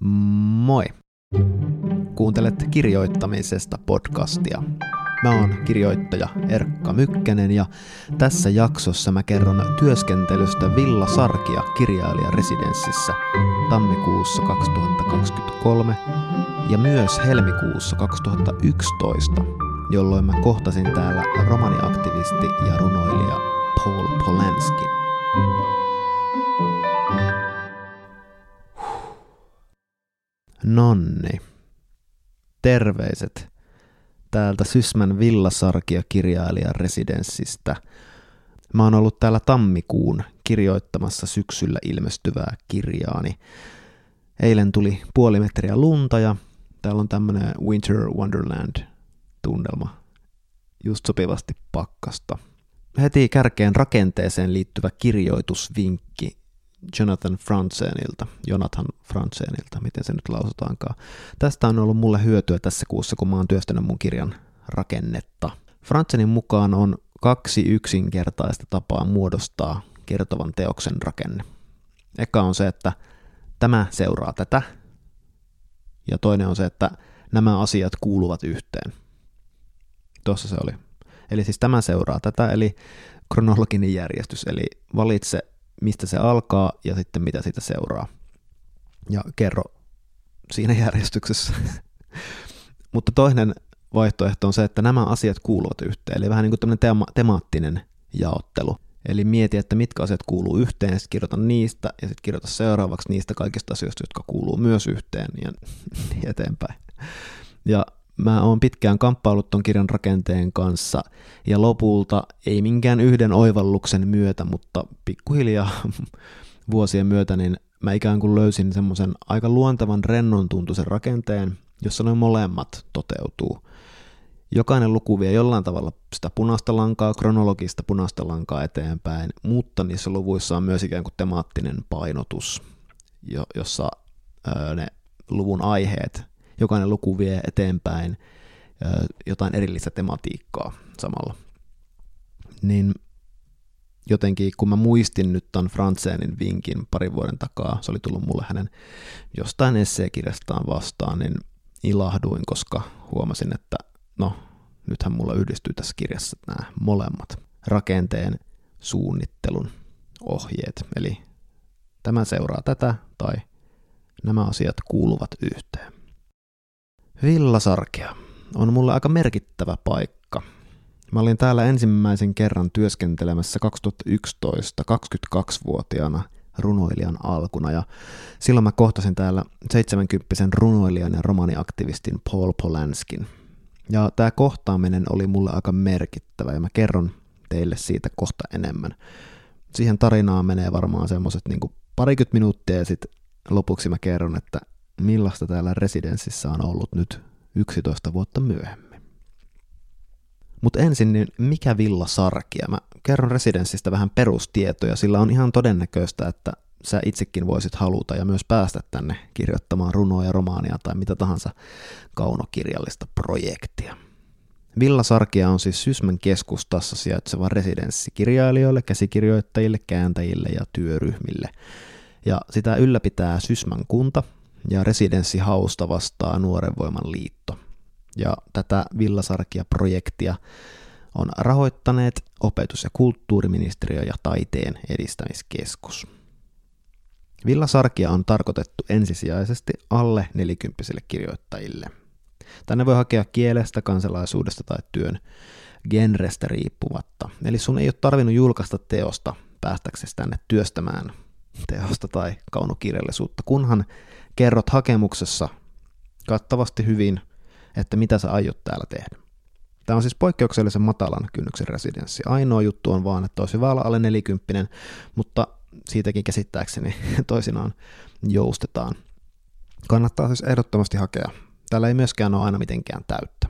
Moi! Kuuntelet kirjoittamisesta podcastia. Mä oon kirjoittaja Erkka Mykkänen ja tässä jaksossa mä kerron työskentelystä Villa Sarkia kirjailijaresidenssissä tammikuussa 2023 ja myös helmikuussa 2011, jolloin mä kohtasin täällä romaniaktivisti ja runoilija Paul Polanski. Nonni. Terveiset täältä Sysmän Villasarkia kirjailijan residenssistä. Mä oon ollut täällä tammikuun kirjoittamassa syksyllä ilmestyvää kirjaani. Eilen tuli puoli metriä lunta ja täällä on tämmönen Winter Wonderland tunnelma. Just sopivasti pakkasta. Heti kärkeen rakenteeseen liittyvä kirjoitusvinkki Jonathan Franzenilta, Jonathan Franzenilta, miten se nyt lausutaankaan. Tästä on ollut mulle hyötyä tässä kuussa, kun mä oon työstänyt mun kirjan rakennetta. Franzenin mukaan on kaksi yksinkertaista tapaa muodostaa kertovan teoksen rakenne. Eka on se, että tämä seuraa tätä, ja toinen on se, että nämä asiat kuuluvat yhteen. Tuossa se oli. Eli siis tämä seuraa tätä, eli kronologinen järjestys, eli valitse mistä se alkaa ja sitten mitä siitä seuraa. Ja kerro siinä järjestyksessä. Mutta toinen vaihtoehto on se, että nämä asiat kuuluvat yhteen, eli vähän niin kuin tämmöinen tema- temaattinen jaottelu. Eli mieti, että mitkä asiat kuuluu yhteen, ja sitten kirjoita niistä, ja sitten kirjoita seuraavaksi niistä kaikista asioista, jotka kuuluu myös yhteen, ja eteenpäin. Ja mä oon pitkään kamppailut ton kirjan rakenteen kanssa ja lopulta ei minkään yhden oivalluksen myötä, mutta pikkuhiljaa vuosien myötä niin mä ikään kuin löysin semmoisen aika luontavan rennon tuntuisen rakenteen, jossa noin molemmat toteutuu. Jokainen luku vie jollain tavalla sitä punaista lankaa, kronologista punaista lankaa eteenpäin, mutta niissä luvuissa on myös ikään kuin temaattinen painotus, jossa ne luvun aiheet jokainen luku vie eteenpäin jotain erillistä tematiikkaa samalla. Niin jotenkin, kun mä muistin nyt ton Franzenin vinkin parin vuoden takaa, se oli tullut mulle hänen jostain esseekirjastaan vastaan, niin ilahduin, koska huomasin, että no, nythän mulla yhdistyy tässä kirjassa nämä molemmat rakenteen suunnittelun ohjeet. Eli tämä seuraa tätä tai nämä asiat kuuluvat yhteen. Villasarkea on mulle aika merkittävä paikka. Mä olin täällä ensimmäisen kerran työskentelemässä 2011 22-vuotiaana runoilijan alkuna ja silloin mä kohtasin täällä 70 runoilijan ja romaniaktivistin Paul Polanskin. Ja tämä kohtaaminen oli mulle aika merkittävä ja mä kerron teille siitä kohta enemmän. Siihen tarinaan menee varmaan semmoset niinku parikymmentä minuuttia ja sitten lopuksi mä kerron, että millaista täällä residenssissä on ollut nyt 11 vuotta myöhemmin. Mutta ensin, niin mikä Villa Sarkia? Mä kerron residenssistä vähän perustietoja, sillä on ihan todennäköistä, että sä itsekin voisit haluta ja myös päästä tänne kirjoittamaan runoja, romaania tai mitä tahansa kaunokirjallista projektia. Villa Sarkia on siis Sysmän keskustassa sijaitseva residenssi kirjailijoille, käsikirjoittajille, kääntäjille ja työryhmille. Ja sitä ylläpitää Sysmän kunta, ja residenssihausta vastaa Nuoren voiman liitto. Ja tätä Villasarkia-projektia on rahoittaneet opetus- ja kulttuuriministeriö ja taiteen edistämiskeskus. Villasarkia on tarkoitettu ensisijaisesti alle nelikymppisille kirjoittajille. Tänne voi hakea kielestä, kansalaisuudesta tai työn genrestä riippumatta. Eli sun ei ole tarvinnut julkaista teosta päästäksesi tänne työstämään teosta tai kaunokirjallisuutta, kunhan kerrot hakemuksessa kattavasti hyvin, että mitä sä aiot täällä tehdä. Tämä on siis poikkeuksellisen matalan kynnyksen residenssi. Ainoa juttu on vaan, että olisi hyvä olla alle 40, mutta siitäkin käsittääkseni toisinaan joustetaan. Kannattaa siis ehdottomasti hakea. Täällä ei myöskään ole aina mitenkään täyttä.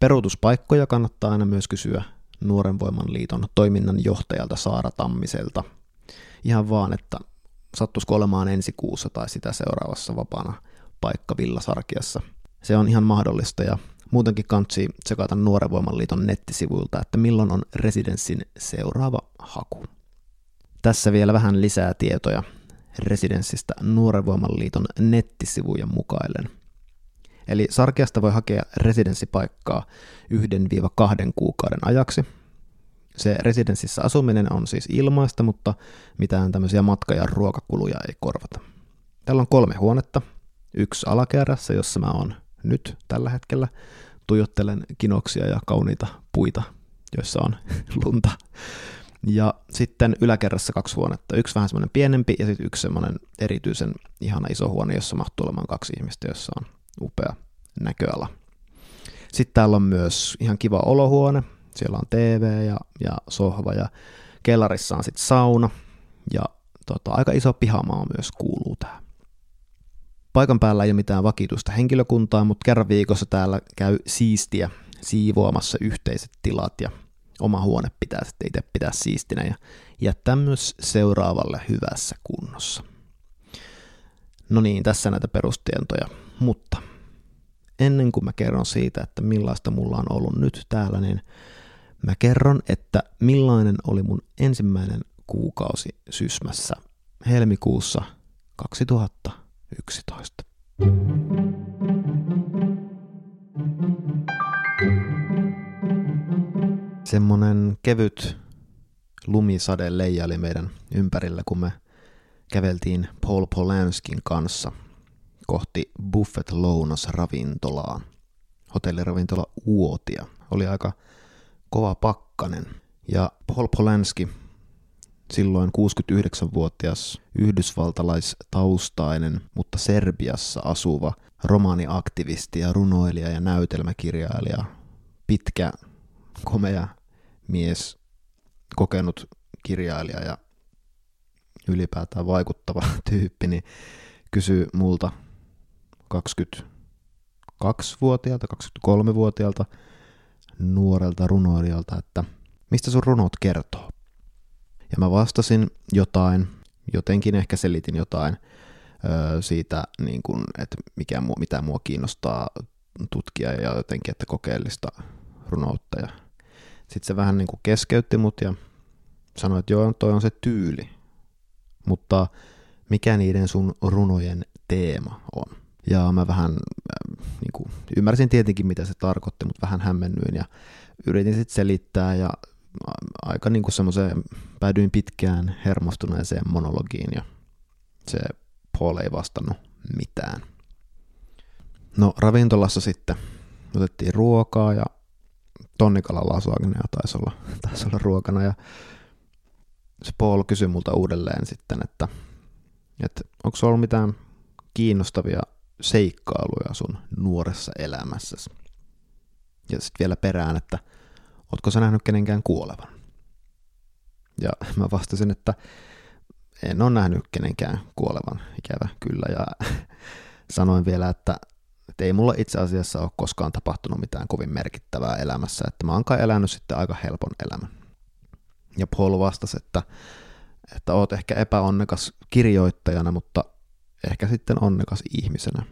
Peruutuspaikkoja kannattaa aina myös kysyä Nuoren Voiman liiton toiminnan johtajalta Saara Tammiselta. Ihan vaan, että sattuisi olemaan ensi kuussa tai sitä seuraavassa vapaana paikka Villasarkiassa. Se on ihan mahdollista ja muutenkin kansi tsekata Nuoren Voiman liiton nettisivuilta, että milloin on residenssin seuraava haku. Tässä vielä vähän lisää tietoja residenssistä Nuorenvoiman liiton nettisivujen mukaillen. Eli Sarkeasta voi hakea residenssipaikkaa 1-2 kuukauden ajaksi. Se residenssissä asuminen on siis ilmaista, mutta mitään tämmöisiä matka- ja ruokakuluja ei korvata. Täällä on kolme huonetta. Yksi alakerrassa, jossa mä oon nyt tällä hetkellä. Tuijottelen kinoksia ja kauniita puita, joissa on lunta. Ja sitten yläkerrassa kaksi huonetta. Yksi vähän semmoinen pienempi ja sitten yksi semmoinen erityisen ihana iso huone, jossa mahtuu olemaan kaksi ihmistä, jossa on upea näköala. Sitten täällä on myös ihan kiva olohuone. Siellä on TV ja, ja sohva ja kellarissa on sitten sauna ja tota, aika iso pihamaa myös kuuluu tähän. Paikan päällä ei ole mitään vakituista henkilökuntaa, mutta kerran viikossa täällä käy siistiä siivoamassa yhteiset tilat ja oma huone pitää sitten itse pitää siistinä ja jättää myös seuraavalle hyvässä kunnossa. No niin, tässä näitä perustientoja, mutta ennen kuin mä kerron siitä, että millaista mulla on ollut nyt täällä, niin mä kerron, että millainen oli mun ensimmäinen kuukausi Sysmässä helmikuussa 2011. Semmonen kevyt lumisade leijaili meidän ympärillä, kun me käveltiin Paul Polanskin kanssa kohti Buffet Lounas ravintolaa. Hotelliravintola Uotia. Oli aika kova pakkanen. Ja Paul Polanski, silloin 69-vuotias yhdysvaltalaistaustainen, mutta Serbiassa asuva romaaniaktivisti ja runoilija ja näytelmäkirjailija, pitkä, komea mies, kokenut kirjailija ja ylipäätään vaikuttava tyyppi, niin kysyy multa 22-vuotiaalta, 23-vuotiaalta nuorelta runoilijalta, että mistä sun runot kertoo? Ja mä vastasin jotain, jotenkin ehkä selitin jotain öö, siitä, niin kun, että mikä mua, mitä mua kiinnostaa tutkia ja jotenkin, että kokeellista runoutta. Ja sitten se vähän niin kuin keskeytti mut ja sanoi, että joo, toi on se tyyli, mutta mikä niiden sun runojen teema on. Ja mä vähän äh, niin kuin, ymmärsin tietenkin, mitä se tarkoitti, mutta vähän hämmennyin ja yritin sitten selittää ja aika niin semmoiseen, päädyin pitkään hermostuneeseen monologiin ja se Paul ei vastannut mitään. No ravintolassa sitten otettiin ruokaa ja tonnikala lasagna taisi olla, taisi olla ruokana ja se Paul kysyi multa uudelleen sitten, että, että onko ollut mitään kiinnostavia seikkailuja sun nuoressa elämässäsi. Ja sitten vielä perään, että ootko sä nähnyt kenenkään kuolevan? Ja mä vastasin, että en ole nähnyt kenenkään kuolevan, ikävä kyllä. Ja sanoin vielä, että, että ei mulla itse asiassa ole koskaan tapahtunut mitään kovin merkittävää elämässä, että mä oon kai elänyt sitten aika helpon elämän. Ja Paul vastasi, että, että oot ehkä epäonnekas kirjoittajana, mutta ehkä sitten onnekas ihmisenä.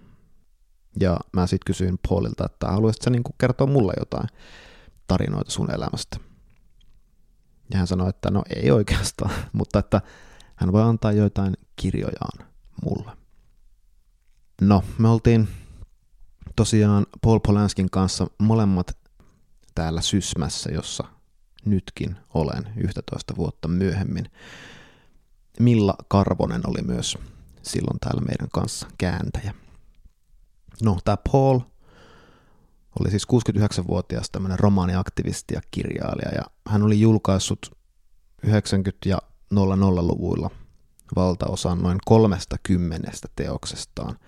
Ja mä sitten kysyin Paulilta, että haluaisitko niin kertoa mulle jotain tarinoita sun elämästä? Ja hän sanoi, että no ei oikeastaan, mutta että hän voi antaa joitain kirjojaan mulle. No, me oltiin tosiaan Paul Polanskin kanssa molemmat täällä Sysmässä, jossa nytkin olen 11 vuotta myöhemmin. Milla Karvonen oli myös silloin täällä meidän kanssa kääntäjä. No, tämä Paul oli siis 69-vuotias tämmöinen romaaniaktivisti ja kirjailija, ja hän oli julkaissut 90- ja 00-luvuilla valtaosan noin 30 teoksestaan.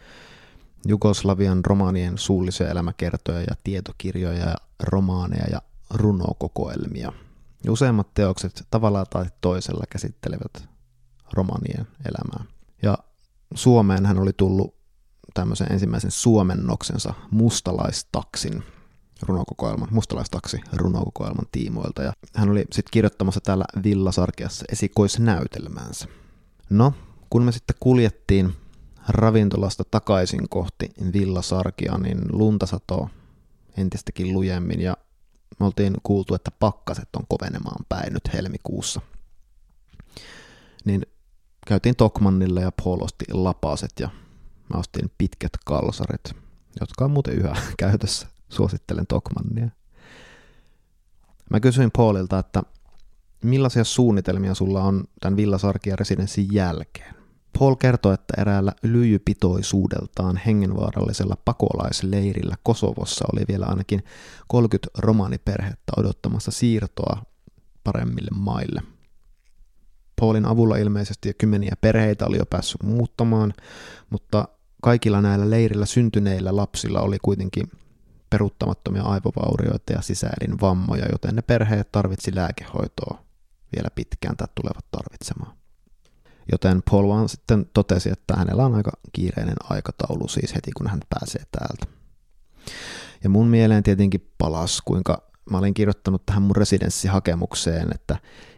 Jugoslavian romaanien suullisia elämäkertoja ja tietokirjoja ja romaaneja ja runokokoelmia. Useimmat teokset tavallaan tai toisella käsittelevät romanien elämää. Ja Suomeen hän oli tullut tämmöisen ensimmäisen suomennoksensa mustalaistaksin runokokoelman, mustalaistaksi runokokoelman tiimoilta. Ja hän oli sitten kirjoittamassa täällä Villasarkeassa esikoisnäytelmäänsä. No, kun me sitten kuljettiin ravintolasta takaisin kohti Villasarkia, niin lunta satoo entistäkin lujemmin ja me oltiin kuultu, että pakkaset on kovenemaan päin nyt helmikuussa. Niin käytiin Tokmannille ja Paul osti lapaset ja mä ostin pitkät kalsarit, jotka on muuten yhä käytössä. Suosittelen Tokmannia. Mä kysyin Paulilta, että millaisia suunnitelmia sulla on tämän Villasarkia residenssin jälkeen? Paul kertoi, että eräällä lyijypitoisuudeltaan hengenvaarallisella pakolaisleirillä Kosovossa oli vielä ainakin 30 romaaniperhettä odottamassa siirtoa paremmille maille. Paulin avulla ilmeisesti jo kymmeniä perheitä oli jo päässyt muuttamaan, mutta kaikilla näillä leirillä syntyneillä lapsilla oli kuitenkin peruuttamattomia aivovaurioita ja sisäelin vammoja, joten ne perheet tarvitsi lääkehoitoa vielä pitkään tai tulevat tarvitsemaan. Joten Paul vaan sitten totesi, että hänellä on aika kiireinen aikataulu siis heti kun hän pääsee täältä. Ja mun mieleen tietenkin palas, kuinka mä olin kirjoittanut tähän mun residenssihakemukseen, että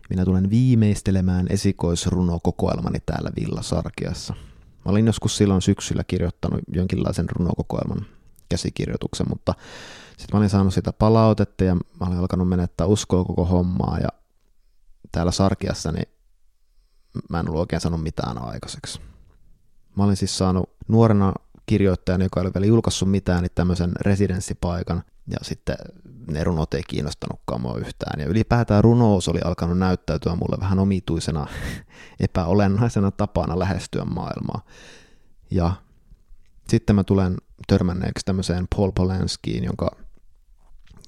minä tulen viimeistelemään esikoisrunokokoelmani täällä Villasarkiassa. Mä olin joskus silloin syksyllä kirjoittanut jonkinlaisen runokokoelman käsikirjoituksen, mutta sitten mä olin saanut sitä palautetta ja mä olin alkanut menettää uskoa koko hommaa ja täällä Sarkiassa niin mä en ollut oikein sanonut mitään aikaiseksi. Mä olin siis saanut nuorena kirjoittajana, joka oli vielä julkaissut mitään, niin tämmöisen residenssipaikan, ja sitten ne runot ei kiinnostanutkaan mua yhtään. Ja ylipäätään runous oli alkanut näyttäytyä mulle vähän omituisena, epäolennaisena tapana lähestyä maailmaa. Ja sitten mä tulen törmänneeksi tämmöiseen Paul Polanskiin, jonka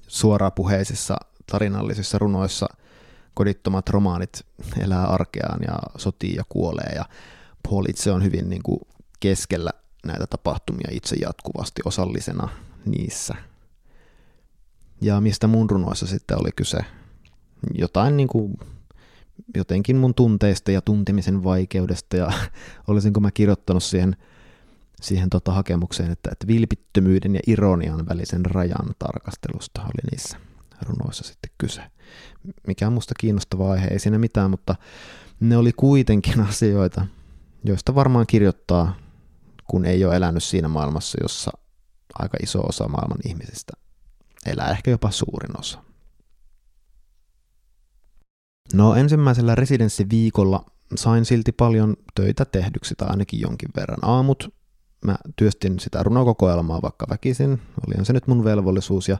suorapuheisissa tarinallisissa runoissa kodittomat romaanit elää arkeaan ja sotii ja kuolee ja Paul itse on hyvin niin kuin keskellä näitä tapahtumia itse jatkuvasti osallisena niissä. Ja mistä mun runoissa sitten oli kyse? Jotain niin kuin, jotenkin mun tunteista ja tuntemisen vaikeudesta ja olisinko mä kirjoittanut siihen, siihen tota hakemukseen, että, että vilpittömyyden ja ironian välisen rajan tarkastelusta oli niissä runoissa sitten kyse. Mikä on musta kiinnostava aihe, ei siinä mitään, mutta ne oli kuitenkin asioita, joista varmaan kirjoittaa, kun ei ole elänyt siinä maailmassa, jossa aika iso osa maailman ihmisistä elää, ehkä jopa suurin osa. No ensimmäisellä residenssiviikolla sain silti paljon töitä tehdyksi tai ainakin jonkin verran. Aamut mä työstin sitä runokokoelmaa vaikka väkisin, olihan se nyt mun velvollisuus ja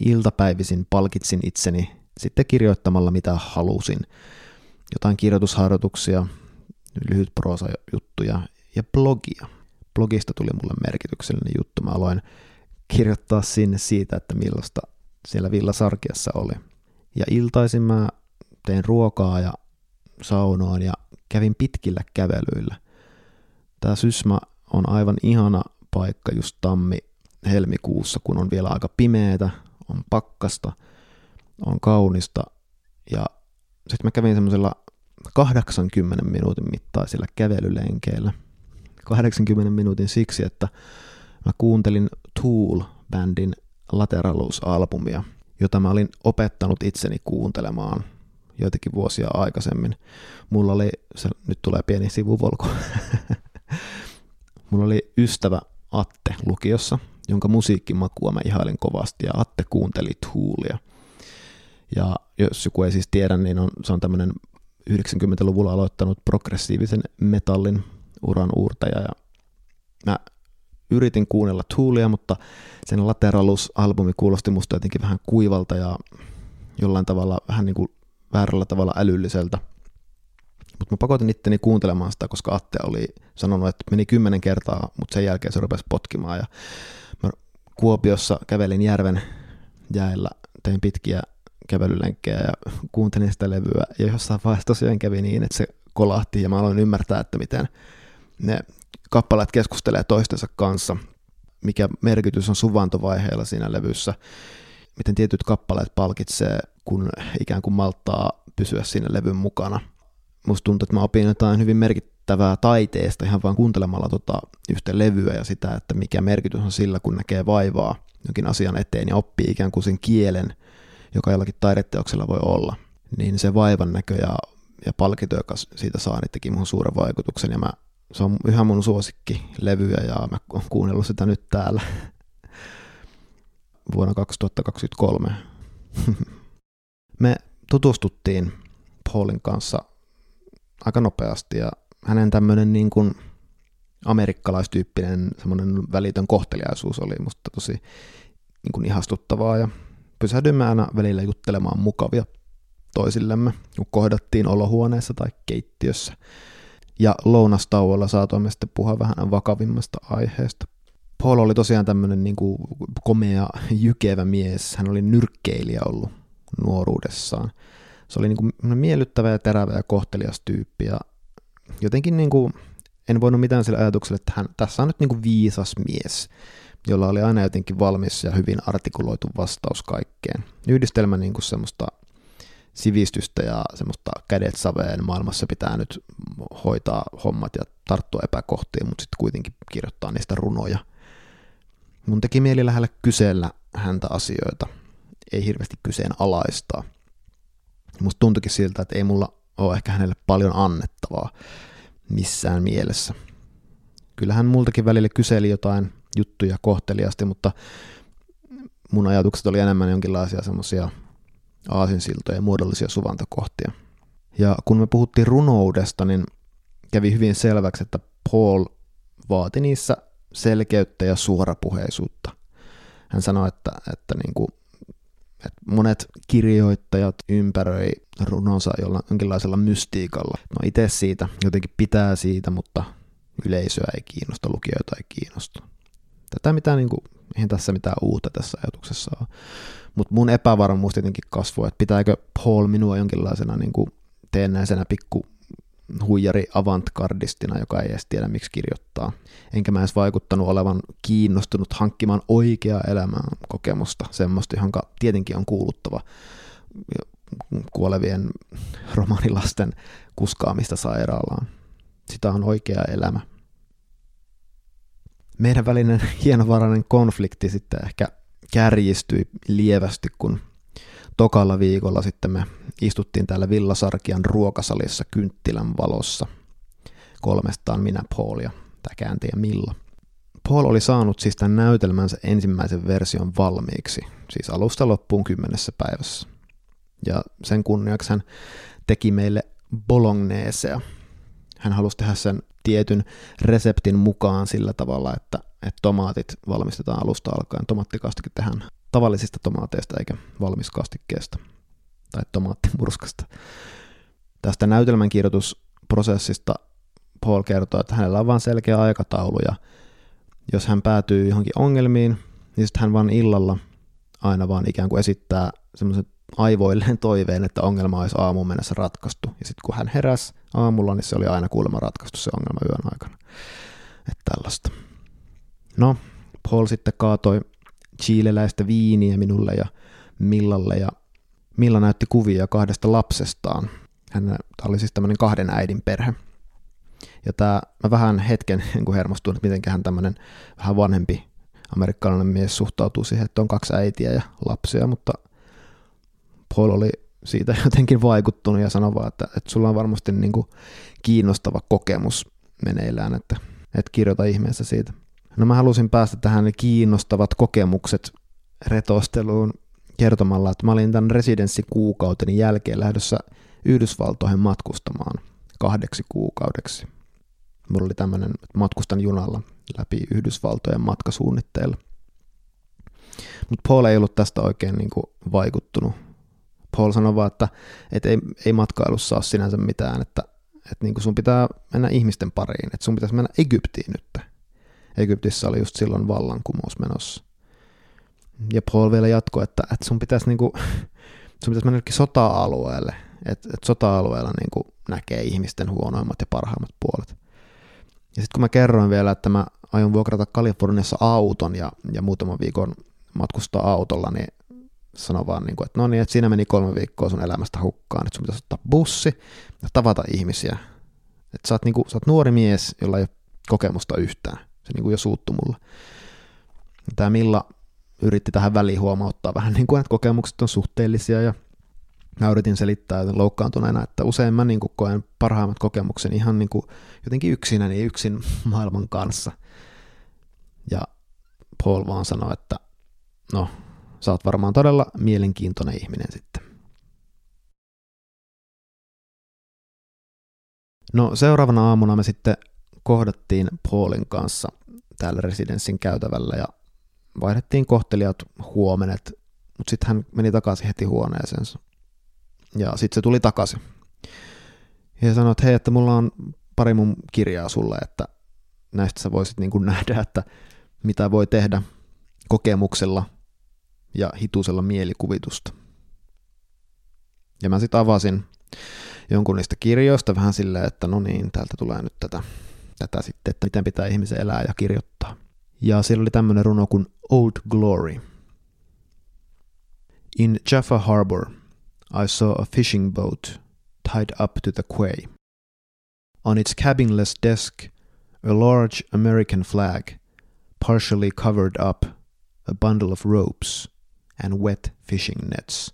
iltapäivisin palkitsin itseni sitten kirjoittamalla mitä halusin. Jotain kirjoitusharjoituksia, lyhyt juttuja ja blogia. Blogista tuli mulle merkityksellinen juttu. Mä aloin kirjoittaa sinne siitä, että millaista siellä Villasarkiassa oli. Ja iltaisin mä tein ruokaa ja saunoon ja kävin pitkillä kävelyillä. Tämä Sysmä on aivan ihana paikka just tammi helmikuussa, kun on vielä aika pimeätä, on pakkasta, on kaunista ja sitten mä kävin semmoisella 80 minuutin mittaisilla kävelylenkeillä. 80 minuutin siksi, että mä kuuntelin Tool-bändin Lateralus-albumia, jota mä olin opettanut itseni kuuntelemaan joitakin vuosia aikaisemmin. Mulla oli, se, nyt tulee pieni sivuvolko, mulla oli ystävä Atte lukiossa, jonka musiikkimakua mä ihailin kovasti, ja Atte kuunteli Toolia. Ja jos joku ei siis tiedä, niin on, se on tämmöinen 90-luvulla aloittanut progressiivisen metallin uran uurtaja, ja mä yritin kuunnella Toolia, mutta sen Lateralus-albumi kuulosti musta jotenkin vähän kuivalta ja jollain tavalla vähän niin kuin väärällä tavalla älylliseltä. Mutta mä pakotin itteni kuuntelemaan sitä, koska Atte oli sanonut, että meni kymmenen kertaa, mutta sen jälkeen se rupesi potkimaan. Ja mä Kuopiossa kävelin järven jäällä, tein pitkiä kävelylenkkejä ja kuuntelin sitä levyä. Ja jossain vaiheessa tosiaan kävi niin, että se kolahti ja mä aloin ymmärtää, että miten ne kappaleet keskustelee toistensa kanssa, mikä merkitys on suvantovaiheella siinä levyssä, miten tietyt kappaleet palkitsee, kun ikään kuin malttaa pysyä siinä levyn mukana. Musta tuntuu, että mä opin jotain hyvin merkittävää taiteesta ihan vain kuuntelemalla tota yhtä levyä ja sitä, että mikä merkitys on sillä, kun näkee vaivaa jonkin asian eteen ja oppii ikään kuin sen kielen, joka jollakin taideteoksella voi olla. Niin se vaivan näkö ja, ja palkinto, joka siitä saa, niin teki mun suuren vaikutuksen ja mä se on yhä mun suosikki levyä ja mä oon kuunnellut sitä nyt täällä vuonna 2023. Me tutustuttiin Paulin kanssa aika nopeasti ja hänen tämmöinen niin kuin amerikkalaistyyppinen semmoinen välitön kohteliaisuus oli musta tosi niin kuin ihastuttavaa ja pysähdyimme aina välillä juttelemaan mukavia toisillemme, kun kohdattiin olohuoneessa tai keittiössä. Ja lounastauolla saatoimme sitten puhua vähän vakavimmasta aiheesta. Paul oli tosiaan tämmöinen niin kuin komea, jykevä mies. Hän oli nyrkkeilijä ollut nuoruudessaan. Se oli niin kuin miellyttävä ja terävä ja kohtelias tyyppi. Ja jotenkin niin kuin, en voinut mitään sillä ajatuksella, että hän, tässä on nyt niin kuin viisas mies, jolla oli aina jotenkin valmis ja hyvin artikuloitu vastaus kaikkeen. Yhdistelmä niin kuin semmoista sivistystä ja semmoista kädet saveen maailmassa pitää nyt hoitaa hommat ja tarttua epäkohtiin, mutta sitten kuitenkin kirjoittaa niistä runoja. Mun teki mieli lähellä kysellä häntä asioita, ei hirveästi kyseenalaistaa. Musta tuntuikin siltä, että ei mulla ole ehkä hänelle paljon annettavaa missään mielessä. Kyllähän multakin välillä kyseli jotain juttuja kohteliasti, mutta mun ajatukset oli enemmän jonkinlaisia semmoisia aasinsiltoja ja muodollisia suvantokohtia. Ja kun me puhuttiin runoudesta, niin kävi hyvin selväksi, että Paul vaati niissä selkeyttä ja suorapuheisuutta. Hän sanoi, että, että, niin kuin, että monet kirjoittajat ympäröi runonsa jonkinlaisella mystiikalla. No itse siitä jotenkin pitää siitä, mutta yleisöä ei kiinnosta, lukijoita ei kiinnosta. Tätä mitään, niin kuin, eihän tässä mitään uutta tässä ajatuksessa ole. Mutta mun epävarmuus tietenkin kasvoi, että pitääkö Paul minua jonkinlaisena niin kuin teennäisenä pikku huijari avantgardistina, joka ei edes tiedä miksi kirjoittaa. Enkä mä edes vaikuttanut olevan kiinnostunut hankkimaan oikeaa elämää kokemusta, semmoista, johon tietenkin on kuuluttava kuolevien romanilasten kuskaamista sairaalaan. Sitä on oikea elämä. Meidän välinen hienovarainen konflikti sitten ehkä kärjistyi lievästi, kun tokalla viikolla sitten me istuttiin täällä Villasarkian ruokasalissa kynttilän valossa. Kolmestaan minä, Paul ja tämä kääntäjä Milla. Paul oli saanut siis tämän näytelmänsä ensimmäisen version valmiiksi, siis alusta loppuun kymmenessä päivässä. Ja sen kunniaksi hän teki meille bolognesea. Hän halusi tehdä sen tietyn reseptin mukaan sillä tavalla, että, että tomaatit valmistetaan alusta alkaen. Tomaattikastike tehdään tavallisista tomaateista eikä valmiskastikkeesta tai tomaattimurskasta. Tästä näytelmän kirjoitusprosessista Paul kertoo, että hänellä on vain selkeä aikataulu ja jos hän päätyy johonkin ongelmiin, niin sitten hän vaan illalla aina vaan ikään kuin esittää semmoisen aivoilleen toiveen, että ongelma olisi aamuun mennessä ratkaistu. Ja sitten kun hän heräsi aamulla, niin se oli aina kuulemma ratkaistu se ongelma yön aikana. Että tällaista. No, Paul sitten kaatoi chileläistä viiniä minulle ja Millalle ja Milla näytti kuvia kahdesta lapsestaan. Hän tämä oli siis tämmöinen kahden äidin perhe. Ja tämä, mä vähän hetken kun hermostuin, että miten hän tämmöinen vähän vanhempi amerikkalainen mies suhtautuu siihen, että on kaksi äitiä ja lapsia, mutta Paul oli siitä jotenkin vaikuttunut ja sanoi vaan, että, että sulla on varmasti niin kuin kiinnostava kokemus meneillään, että, että kirjoita ihmeessä siitä. No mä halusin päästä tähän kiinnostavat kokemukset retosteluun kertomalla, että mä olin tämän residenssikuukauteni jälkeen lähdössä Yhdysvaltoihin matkustamaan kahdeksi kuukaudeksi. Mulla oli tämmöinen, että matkustan junalla läpi Yhdysvaltojen matkasuunnitteilla. Mutta Paul ei ollut tästä oikein niin kuin vaikuttunut. Paul sanoi vaan, että, että ei, ei matkailussa ole sinänsä mitään, että, että niin kuin sun pitää mennä ihmisten pariin, että sun pitäisi mennä Egyptiin nyt. Egyptissä oli just silloin vallankumous menossa. Ja Paul vielä jatkoi, että, että sun pitäisi niinku, sun pitäisi mennä sota-alueelle, että, että sota-alueella niinku näkee ihmisten huonoimmat ja parhaimmat puolet. Ja sitten kun mä kerroin vielä, että mä aion vuokrata Kaliforniassa auton ja, ja muutaman viikon matkustaa autolla, niin sano vaan, niin kuin, että no niin, että siinä meni kolme viikkoa sun elämästä hukkaan, että sun pitäisi ottaa bussi ja tavata ihmisiä. Että sä oot, niin sä oot nuori mies, jolla ei ole kokemusta yhtään. Se niin kuin jo suuttu mulle. Tämä Milla yritti tähän väliin huomauttaa vähän niin kuin, että kokemukset on suhteellisia ja mä yritin selittää loukkaantuneena, että usein mä niin kuin koen parhaimmat kokemuksen ihan niin kuin jotenkin yksinäni yksin maailman kanssa. Ja Paul vaan sanoi, että no, sä oot varmaan todella mielenkiintoinen ihminen sitten. No seuraavana aamuna me sitten kohdattiin Paulin kanssa täällä residenssin käytävällä ja vaihdettiin kohtelijat huomenet, mutta sitten hän meni takaisin heti huoneeseensa. Ja sitten se tuli takaisin. Ja sanoi, että hei, että mulla on pari mun kirjaa sulle, että näistä sä voisit niin kuin nähdä, että mitä voi tehdä kokemuksella ja hituisella mielikuvitusta. Ja mä sitten avasin jonkun niistä kirjoista vähän silleen, että no niin, täältä tulee nyt tätä, tätä sitten, että miten pitää ihmisen elää ja kirjoittaa. Ja siellä oli tämmöinen runo kuin Old Glory. In Jaffa Harbor, I saw a fishing boat tied up to the quay. On its cabinless desk, a large American flag, partially covered up, a bundle of ropes, and wet fishing nets.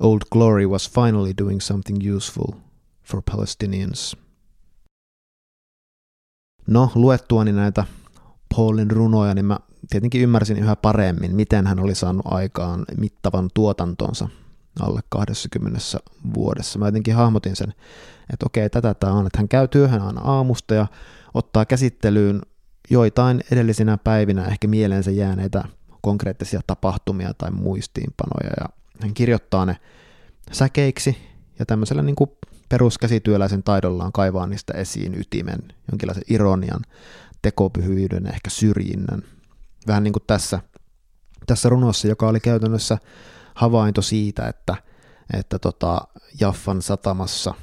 Old Glory was finally doing something useful for Palestinians. No, luettuani näitä Paulin runoja, niin mä tietenkin ymmärsin yhä paremmin, miten hän oli saanut aikaan mittavan tuotantonsa alle 20 vuodessa. Mä jotenkin hahmotin sen, että okei, tätä tämä on, että hän käy työhön aina aamusta ja ottaa käsittelyyn joitain edellisinä päivinä ehkä mieleensä jääneitä konkreettisia tapahtumia tai muistiinpanoja ja hän kirjoittaa ne säkeiksi ja tämmöisellä niin kuin peruskäsityöläisen taidollaan kaivaa niistä esiin ytimen, jonkinlaisen ironian, tekopyhyyden, ehkä syrjinnän. Vähän niin kuin tässä, tässä runossa, joka oli käytännössä havainto siitä, että, että tota Jaffan satamassa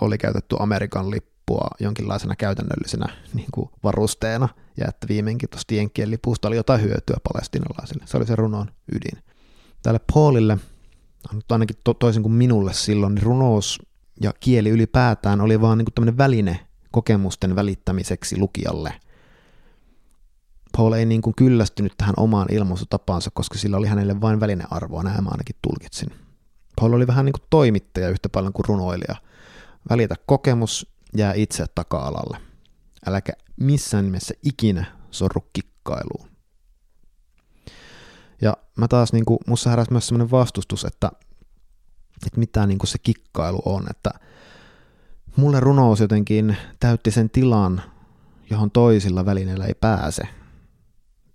oli käytetty Amerikan lippua jonkinlaisena käytännöllisenä niin kuin varusteena, ja että viimeinkin tuosta Jenkkien lipusta oli jotain hyötyä palestinalaisille. Se oli se runon ydin. Tälle Paulille, ainakin to, toisin kuin minulle silloin, niin runous ja kieli ylipäätään oli vaan niin tämmöinen väline kokemusten välittämiseksi lukijalle. Paul ei niin kuin kyllästynyt tähän omaan ilmaisutapaansa, koska sillä oli hänelle vain välinearvoa, näin mä ainakin tulkitsin. Paul oli vähän niin kuin toimittaja yhtä paljon kuin runoilija. Välitä kokemus, jää itse taka-alalle. Äläkä missään nimessä ikinä sorru kikkailuun. Ja mä taas, niin kuin, musta heräsi myös sellainen vastustus, että, että mitä niin kuin se kikkailu on, että mulle runous jotenkin täytti sen tilan, johon toisilla välineillä ei pääse.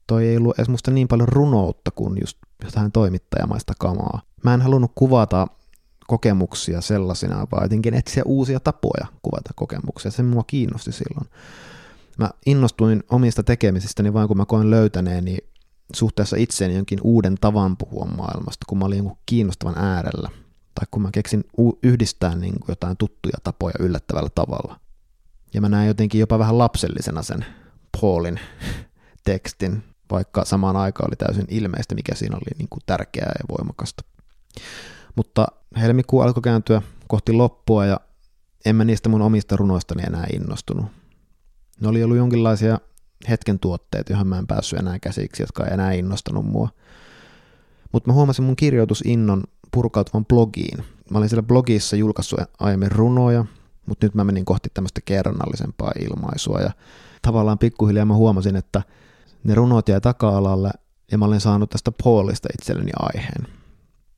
Toi ei ollut edes musta niin paljon runoutta kuin just jotain toimittajamaista kamaa. Mä en halunnut kuvata kokemuksia sellaisina, vaan jotenkin etsiä uusia tapoja kuvata kokemuksia. Se mua kiinnosti silloin. Mä innostuin omista tekemisistäni vain kun mä koin löytäneeni suhteessa itseeni jonkin uuden tavan puhua maailmasta, kun mä olin jonkun kiinnostavan äärellä. Tai kun mä keksin yhdistää niin kuin jotain tuttuja tapoja yllättävällä tavalla. Ja mä näin jotenkin jopa vähän lapsellisena sen Paulin tekstin, vaikka samaan aikaan oli täysin ilmeistä, mikä siinä oli niin kuin tärkeää ja voimakasta. Mutta helmikuu alkoi kääntyä kohti loppua ja en mä niistä mun omista runoistani enää innostunut. Ne oli ollut jonkinlaisia hetken tuotteet, johon mä en päässyt enää käsiksi, jotka ei enää innostanut mua. Mutta mä huomasin mun kirjoitusinnon purkautuvan blogiin. Mä olin siellä blogissa julkaissut aiemmin runoja, mutta nyt mä menin kohti tämmöistä kerrannallisempaa ilmaisua ja tavallaan pikkuhiljaa mä huomasin, että ne runot jäi taka-alalle ja mä olin saanut tästä Paulista itselleni aiheen.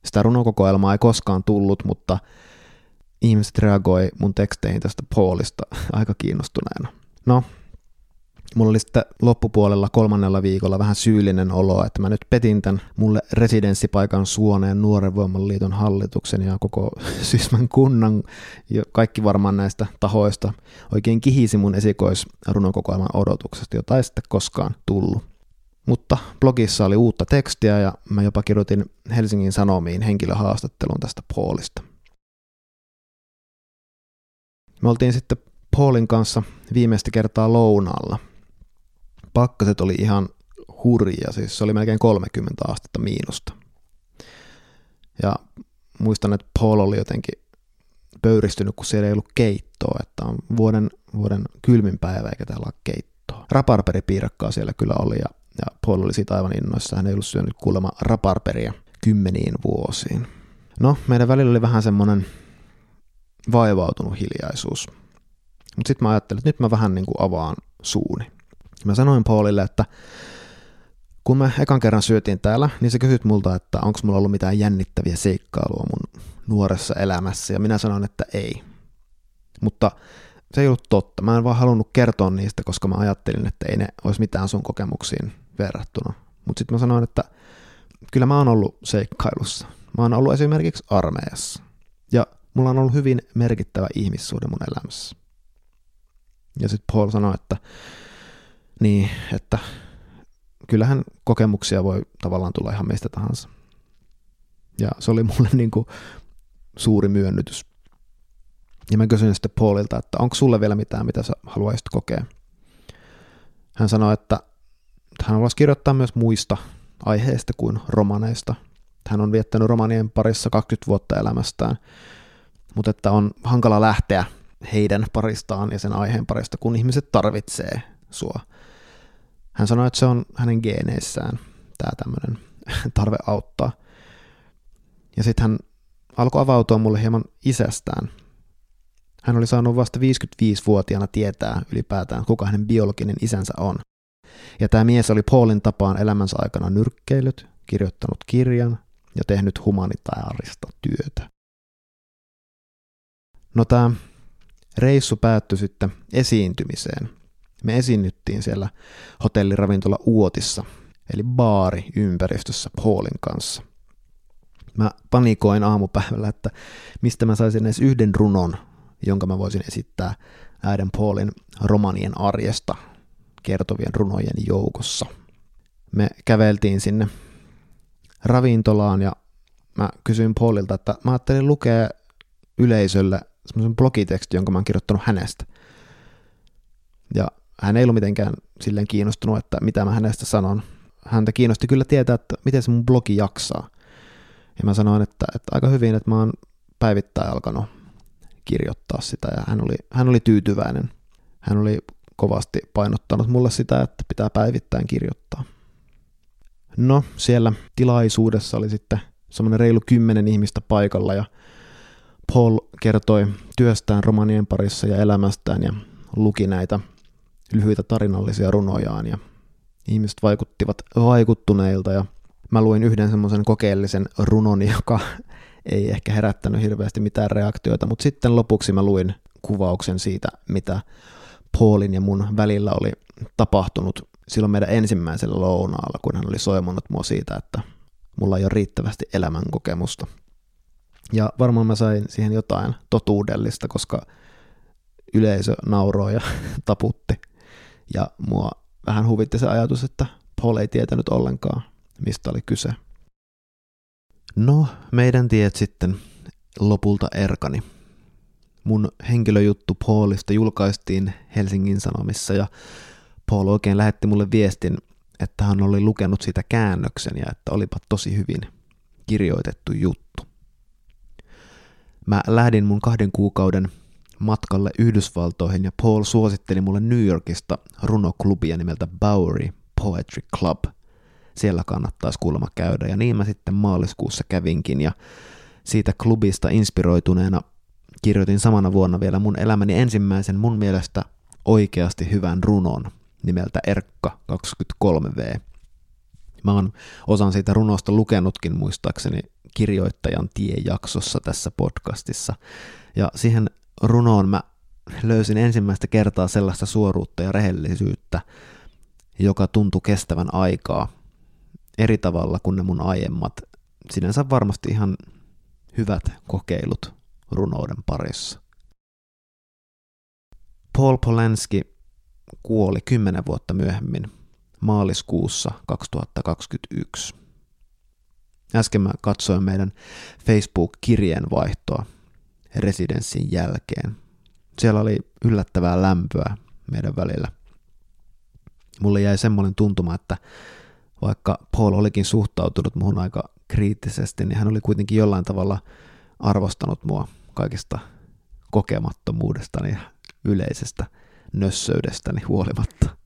Sitä runokokoelmaa ei koskaan tullut, mutta ihmiset reagoi mun teksteihin tästä Paulista aika kiinnostuneena. No, Mulla oli sitten loppupuolella kolmannella viikolla vähän syyllinen olo, että mä nyt petin tämän mulle residenssipaikan suoneen Nuoren Voiman hallituksen ja koko Sysmän kunnan ja kaikki varmaan näistä tahoista oikein kihisi mun esikoisrunokokoelman odotuksesta, jota ei sitten koskaan tullut. Mutta blogissa oli uutta tekstiä ja mä jopa kirjoitin Helsingin Sanomiin henkilöhaastattelun tästä Paulista. Me oltiin sitten Paulin kanssa viimeistä kertaa lounaalla pakkaset oli ihan hurja, siis se oli melkein 30 astetta miinusta. Ja muistan, että Paul oli jotenkin pöyristynyt, kun siellä ei ollut keittoa, että on vuoden, vuoden kylmin päivä eikä täällä ole keittoa. Raparperipiirakkaa siellä kyllä oli ja, ja Paul oli siitä aivan innoissa. Hän ei ollut syönyt kuulemma raparperia kymmeniin vuosiin. No, meidän välillä oli vähän semmoinen vaivautunut hiljaisuus. Mutta sitten mä ajattelin, että nyt mä vähän niin kuin avaan suuni. Mä sanoin Paulille, että kun me ekan kerran syötiin täällä, niin se kysyt multa, että onko mulla ollut mitään jännittäviä seikkailua mun nuoressa elämässä, ja minä sanoin, että ei. Mutta se ei ollut totta. Mä en vaan halunnut kertoa niistä, koska mä ajattelin, että ei ne olisi mitään sun kokemuksiin verrattuna. Mutta sitten mä sanoin, että kyllä mä oon ollut seikkailussa. Mä oon ollut esimerkiksi armeijassa. Ja mulla on ollut hyvin merkittävä ihmissuhde mun elämässä. Ja sitten Paul sanoi, että niin, että kyllähän kokemuksia voi tavallaan tulla ihan mistä tahansa. Ja se oli mulle niin kuin suuri myönnytys. Ja mä kysyin sitten Paulilta, että onko sulle vielä mitään, mitä sä haluaisit kokea. Hän sanoi, että hän haluaisi kirjoittaa myös muista aiheista kuin romaneista. Hän on viettänyt romanien parissa 20 vuotta elämästään, mutta että on hankala lähteä heidän paristaan ja sen aiheen parista, kun ihmiset tarvitsee sua. Hän sanoi, että se on hänen geeneissään tämä tämmöinen tarve auttaa. Ja sitten hän alkoi avautua mulle hieman isästään. Hän oli saanut vasta 55-vuotiaana tietää ylipäätään, kuka hänen biologinen isänsä on. Ja tämä mies oli Paulin tapaan elämänsä aikana nyrkkeilyt, kirjoittanut kirjan ja tehnyt humanitaarista työtä. No tämä reissu päättyi sitten esiintymiseen. Me esiinnyttiin siellä hotelliravintola Uotissa, eli baari ympäristössä Paulin kanssa. Mä panikoin aamupäivällä, että mistä mä saisin edes yhden runon, jonka mä voisin esittää äiden Paulin romanien arjesta kertovien runojen joukossa. Me käveltiin sinne ravintolaan ja mä kysyin Paulilta, että mä ajattelin lukea yleisölle semmoisen blogiteksti, jonka mä oon kirjoittanut hänestä. Ja hän ei ollut mitenkään silleen kiinnostunut, että mitä mä hänestä sanon. Häntä kiinnosti kyllä tietää, että miten se mun blogi jaksaa. Ja mä sanoin, että, että aika hyvin, että mä oon päivittäin alkanut kirjoittaa sitä ja hän oli, hän oli tyytyväinen. Hän oli kovasti painottanut mulle sitä, että pitää päivittäin kirjoittaa. No, siellä tilaisuudessa oli sitten semmoinen reilu kymmenen ihmistä paikalla ja Paul kertoi työstään romanien parissa ja elämästään ja luki näitä lyhyitä tarinallisia runojaan ja ihmiset vaikuttivat vaikuttuneilta ja mä luin yhden semmoisen kokeellisen runon, joka ei ehkä herättänyt hirveästi mitään reaktioita, mutta sitten lopuksi mä luin kuvauksen siitä, mitä Paulin ja mun välillä oli tapahtunut silloin meidän ensimmäisellä lounaalla, kun hän oli soimonut mua siitä, että mulla ei ole riittävästi elämänkokemusta. Ja varmaan mä sain siihen jotain totuudellista, koska yleisö nauroi ja taputti. Ja mua vähän huvitti se ajatus, että Paul ei tietänyt ollenkaan, mistä oli kyse. No, meidän tiet sitten lopulta erkani. Mun henkilöjuttu Paulista julkaistiin Helsingin Sanomissa ja Paul oikein lähetti mulle viestin, että hän oli lukenut sitä käännöksen ja että olipa tosi hyvin kirjoitettu juttu. Mä lähdin mun kahden kuukauden matkalle Yhdysvaltoihin ja Paul suositteli mulle New Yorkista runoklubia nimeltä Bowery Poetry Club. Siellä kannattaisi kuulemma käydä ja niin mä sitten maaliskuussa kävinkin ja siitä klubista inspiroituneena kirjoitin samana vuonna vielä mun elämäni ensimmäisen mun mielestä oikeasti hyvän runon nimeltä Erkka 23V. Mä oon osan siitä runosta lukenutkin muistaakseni kirjoittajan tiejaksossa tässä podcastissa. Ja siihen runoon mä löysin ensimmäistä kertaa sellaista suoruutta ja rehellisyyttä, joka tuntui kestävän aikaa eri tavalla kuin ne mun aiemmat, sinänsä varmasti ihan hyvät kokeilut runouden parissa. Paul Polanski kuoli kymmenen vuotta myöhemmin, maaliskuussa 2021. Äsken mä katsoin meidän Facebook-kirjeenvaihtoa residenssin jälkeen. Siellä oli yllättävää lämpöä meidän välillä. Mulle jäi semmoinen tuntuma, että vaikka Paul olikin suhtautunut muhun aika kriittisesti, niin hän oli kuitenkin jollain tavalla arvostanut mua kaikista kokemattomuudestani ja yleisestä nössöydestäni huolimatta.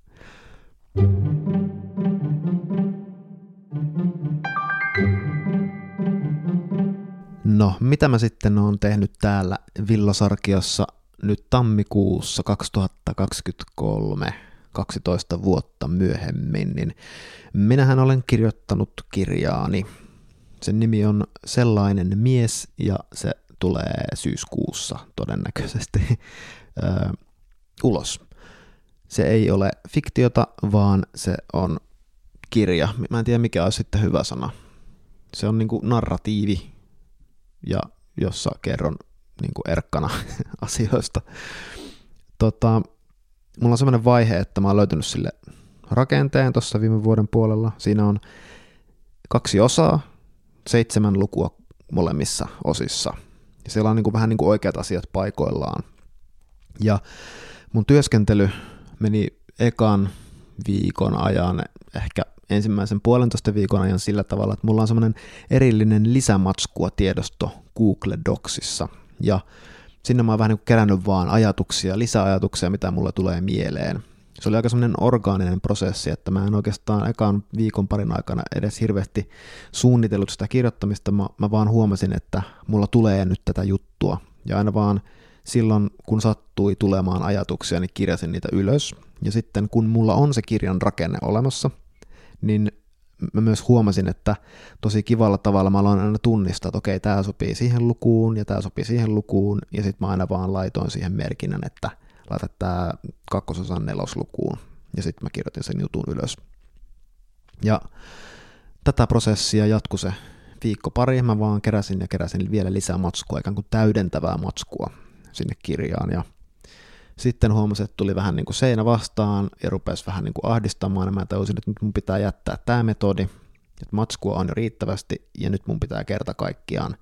No, mitä mä sitten oon tehnyt täällä Villosarkiossa nyt tammikuussa 2023, 12 vuotta myöhemmin, niin minähän olen kirjoittanut kirjaani. Sen nimi on Sellainen mies ja se tulee syyskuussa todennäköisesti ulos. Se ei ole fiktiota, vaan se on kirja. Mä en tiedä mikä olisi sitten hyvä sana. Se on niinku narratiivi, ja jossa kerron niinku erkkana asioista. Tota, mulla on sellainen vaihe, että mä oon löytänyt sille rakenteen tuossa viime vuoden puolella. Siinä on kaksi osaa, seitsemän lukua molemmissa osissa. Ja siellä on niin kuin vähän niin kuin oikeat asiat paikoillaan. Ja mun työskentely meni ekan viikon ajan, ehkä ensimmäisen puolentoista viikon ajan sillä tavalla, että mulla on semmoinen erillinen lisämatskua tiedosto Google Docsissa. Ja sinne mä oon vähän niin kerännyt vaan ajatuksia, lisäajatuksia, mitä mulle tulee mieleen. Se oli aika semmoinen orgaaninen prosessi, että mä en oikeastaan ekan viikon parin aikana edes hirveästi suunnitellut sitä kirjoittamista, mä, mä vaan huomasin, että mulla tulee nyt tätä juttua. Ja aina vaan silloin, kun sattui tulemaan ajatuksia, niin kirjasin niitä ylös. Ja sitten kun mulla on se kirjan rakenne olemassa, niin mä myös huomasin, että tosi kivalla tavalla mä aloin aina tunnistaa, että okei, tämä sopii siihen lukuun ja tämä sopii siihen lukuun, ja sitten mä aina vaan laitoin siihen merkinnän, että laita tämä kakkososan neloslukuun, ja sitten mä kirjoitin sen jutun ylös. Ja tätä prosessia jatkui se viikko pari, mä vaan keräsin ja keräsin vielä lisää matskua, ikään kuin täydentävää matskua sinne kirjaan, ja sitten huomasin, että tuli vähän niin kuin seinä vastaan ja rupesi vähän niin kuin ahdistamaan ja mä tajusin, että nyt mun pitää jättää tämä metodi, että matskua on jo riittävästi ja nyt mun pitää kerta kaikkiaan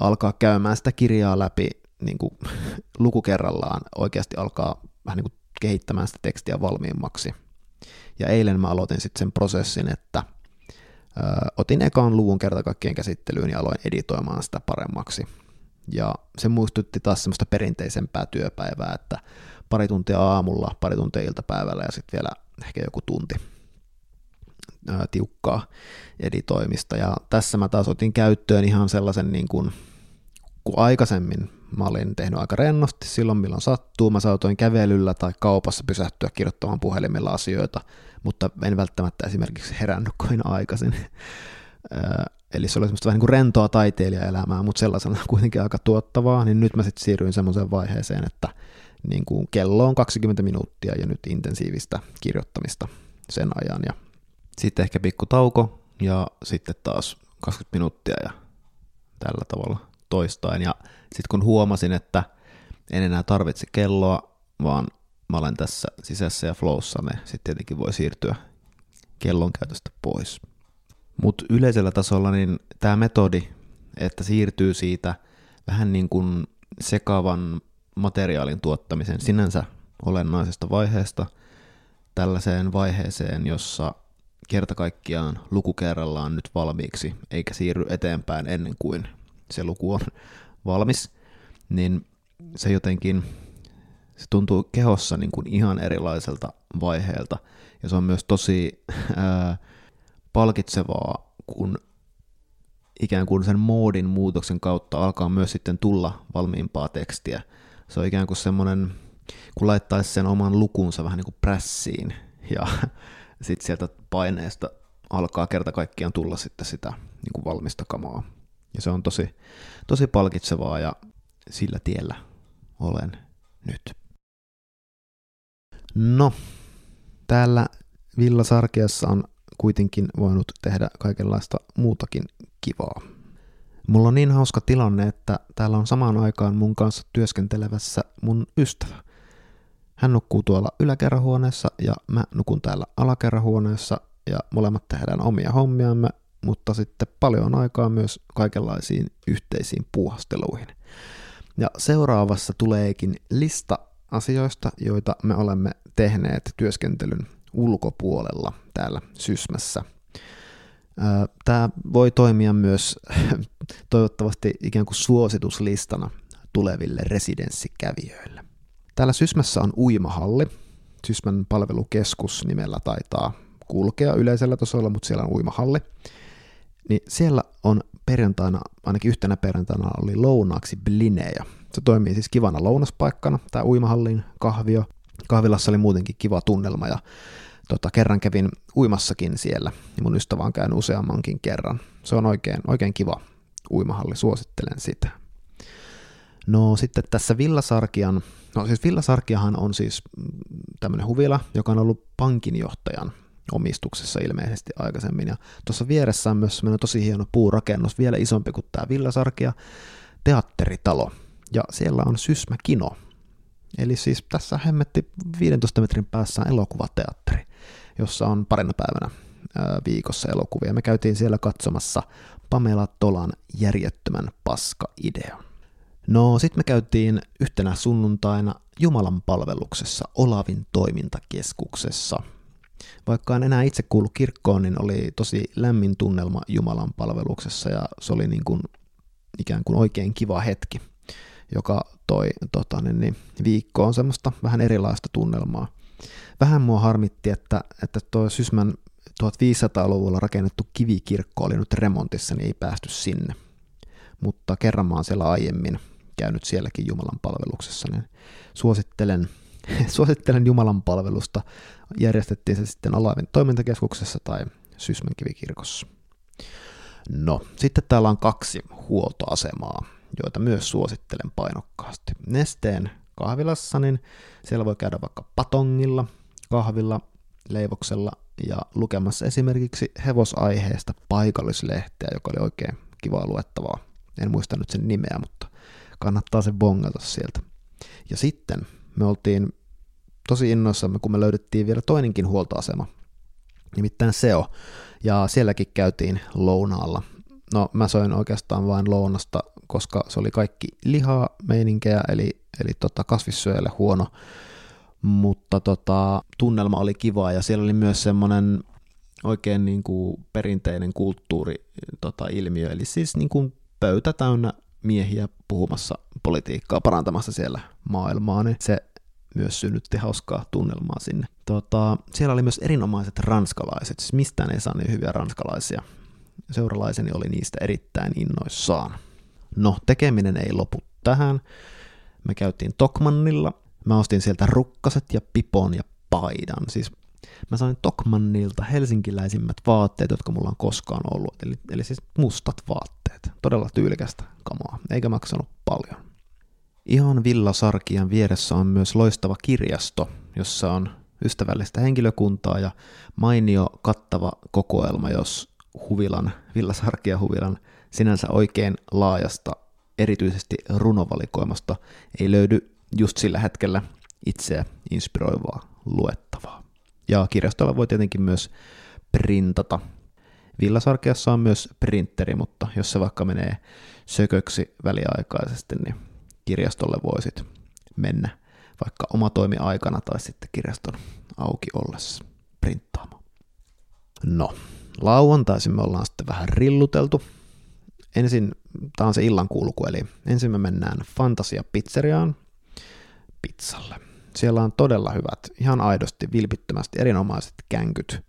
alkaa käymään sitä kirjaa läpi niin kuin luku kerrallaan, oikeasti alkaa vähän niin kuin kehittämään sitä tekstiä valmiimmaksi. Ja eilen mä aloitin sitten sen prosessin, että ää, otin ekaan luvun kerta kaikkien käsittelyyn ja aloin editoimaan sitä paremmaksi. Ja se muistutti taas semmoista perinteisempää työpäivää, että pari tuntia aamulla, pari tuntia iltapäivällä ja sitten vielä ehkä joku tunti ää, tiukkaa editoimista. Ja tässä mä taas otin käyttöön ihan sellaisen niin kuin, kun aikaisemmin mä olin tehnyt aika rennosti silloin, milloin sattuu. Mä saatoin kävelyllä tai kaupassa pysähtyä kirjoittamaan puhelimella asioita, mutta en välttämättä esimerkiksi herännyt kuin aikaisin. Eli se oli semmoista vähän niin kuin rentoa taiteilijaelämää, mutta sellaisena kuitenkin aika tuottavaa, niin nyt mä sitten siirryin semmoiseen vaiheeseen, että niin kuin kello on 20 minuuttia ja nyt intensiivistä kirjoittamista sen ajan. Ja sitten ehkä pikku tauko ja sitten taas 20 minuuttia ja tällä tavalla toistaen. Ja sitten kun huomasin, että en enää tarvitse kelloa, vaan mä olen tässä sisässä ja flowssa, niin sitten tietenkin voi siirtyä kellon käytöstä pois. Mutta yleisellä tasolla niin tämä metodi, että siirtyy siitä vähän niin kuin sekavan materiaalin tuottamisen sinänsä olennaisesta vaiheesta tällaiseen vaiheeseen, jossa kerta kaikkiaan luku kerrallaan nyt valmiiksi, eikä siirry eteenpäin ennen kuin se luku on valmis, niin se jotenkin se tuntuu kehossa niin kuin ihan erilaiselta vaiheelta. Ja se on myös tosi ää, palkitsevaa, kun ikään kuin sen moodin muutoksen kautta alkaa myös sitten tulla valmiimpaa tekstiä. Se on ikään kuin semmoinen, kun laittaisi sen oman lukunsa vähän niin kuin prässiin ja sitten sieltä paineesta alkaa kerta kaikkiaan tulla sitten sitä niin kuin valmista kamaa. Ja se on tosi, tosi palkitsevaa ja sillä tiellä olen nyt. No, täällä Villa Sarkeassa on kuitenkin voinut tehdä kaikenlaista muutakin kivaa. Mulla on niin hauska tilanne, että täällä on samaan aikaan mun kanssa työskentelevässä mun ystävä. Hän nukkuu tuolla yläkerrahuoneessa ja mä nukun täällä alakerrahuoneessa ja molemmat tehdään omia hommiamme, mutta sitten paljon aikaa myös kaikenlaisiin yhteisiin puuhasteluihin. Ja seuraavassa tuleekin lista asioista, joita me olemme tehneet työskentelyn ulkopuolella täällä Sysmässä. Tämä voi toimia myös toivottavasti ikään kuin suosituslistana tuleville residenssikävijöille. Täällä Sysmässä on uimahalli. Sysmän palvelukeskus nimellä taitaa kulkea yleisellä tasolla, mutta siellä on uimahalli. Niin siellä on perjantaina, ainakin yhtenä perjantaina oli lounaaksi blinejä. Se toimii siis kivana lounaspaikkana, tämä uimahallin kahvio. Kahvilassa oli muutenkin kiva tunnelma ja tota, kerran kävin uimassakin siellä ja mun ystävä on käynyt useammankin kerran. Se on oikein, oikein kiva uimahalli, suosittelen sitä. No sitten tässä Villasarkian, no siis Villasarkiahan on siis tämmöinen huvila, joka on ollut pankinjohtajan omistuksessa ilmeisesti aikaisemmin. Ja tuossa vieressä on myös semmoinen tosi hieno puurakennus, vielä isompi kuin tämä Villasarkia, teatteritalo. Ja siellä on Sysmä Kino. Eli siis tässä hemmetti 15 metrin päässä on elokuvateatteri, jossa on parina päivänä viikossa elokuvia. Me käytiin siellä katsomassa Pamela Tolan järjettömän paska-idea. No, sitten me käytiin yhtenä sunnuntaina Jumalan palveluksessa Olavin toimintakeskuksessa. Vaikka en enää itse kuulu kirkkoon, niin oli tosi lämmin tunnelma Jumalan palveluksessa ja se oli niin kuin ikään kuin oikein kiva hetki, joka toi tota, niin, niin, viikkoon semmoista vähän erilaista tunnelmaa. Vähän mua harmitti, että, että tuo Sysmän 1500-luvulla rakennettu kivikirkko oli nyt remontissa, niin ei päästy sinne. Mutta kerran mä oon siellä aiemmin käynyt sielläkin Jumalan palveluksessa, niin suosittelen, suosittelen Jumalan palvelusta. Järjestettiin se sitten Alavin toimintakeskuksessa tai Sysmän kivikirkossa. No, sitten täällä on kaksi huoltoasemaa, joita myös suosittelen painokkaasti. Nesteen kahvilassa, niin siellä voi käydä vaikka patongilla, kahvilla, leivoksella ja lukemassa esimerkiksi hevosaiheesta paikallislehteä, joka oli oikein kivaa luettavaa. En muista nyt sen nimeä, mutta kannattaa se bongata sieltä. Ja sitten me oltiin tosi innoissamme, kun me löydettiin vielä toinenkin huoltoasema, nimittäin SEO, ja sielläkin käytiin lounaalla. No mä soin oikeastaan vain lounasta, koska se oli kaikki lihaa meininkejä, eli, eli tota kasvissyöjälle huono mutta tota, tunnelma oli kiva ja siellä oli myös semmoinen oikein niin kuin perinteinen kulttuuri tota, ilmiö, eli siis niin kuin pöytä täynnä miehiä puhumassa politiikkaa, parantamassa siellä maailmaa, niin se myös synnytti hauskaa tunnelmaa sinne. Tota, siellä oli myös erinomaiset ranskalaiset, siis mistään ei saa niin hyviä ranskalaisia. Seuralaiseni oli niistä erittäin innoissaan. No, tekeminen ei lopu tähän. Me käytiin Tokmannilla, Mä ostin sieltä rukkaset ja pipon ja paidan. Siis mä sain Tokmannilta helsinkiläisimmät vaatteet, jotka mulla on koskaan ollut. Eli, eli siis mustat vaatteet. Todella tyylikästä kamaa, eikä maksanut paljon. Ihan villasarkian vieressä on myös loistava kirjasto, jossa on ystävällistä henkilökuntaa ja mainio kattava kokoelma, jos huvilan, villasarkia huvilan sinänsä oikein laajasta, erityisesti runovalikoimasta ei löydy just sillä hetkellä itseä inspiroivaa luettavaa. Ja kirjastolla voi tietenkin myös printata. Villasarkeassa on myös printeri, mutta jos se vaikka menee sököksi väliaikaisesti, niin kirjastolle voisit mennä vaikka oma toimi aikana tai sitten kirjaston auki ollessa printtaamaan. No, lauantaisin me ollaan sitten vähän rilluteltu. Ensin, tämä on se illan kulku, eli ensin me mennään Fantasia Pizzeriaan, pizzalle. Siellä on todella hyvät, ihan aidosti, vilpittömästi erinomaiset känkyt.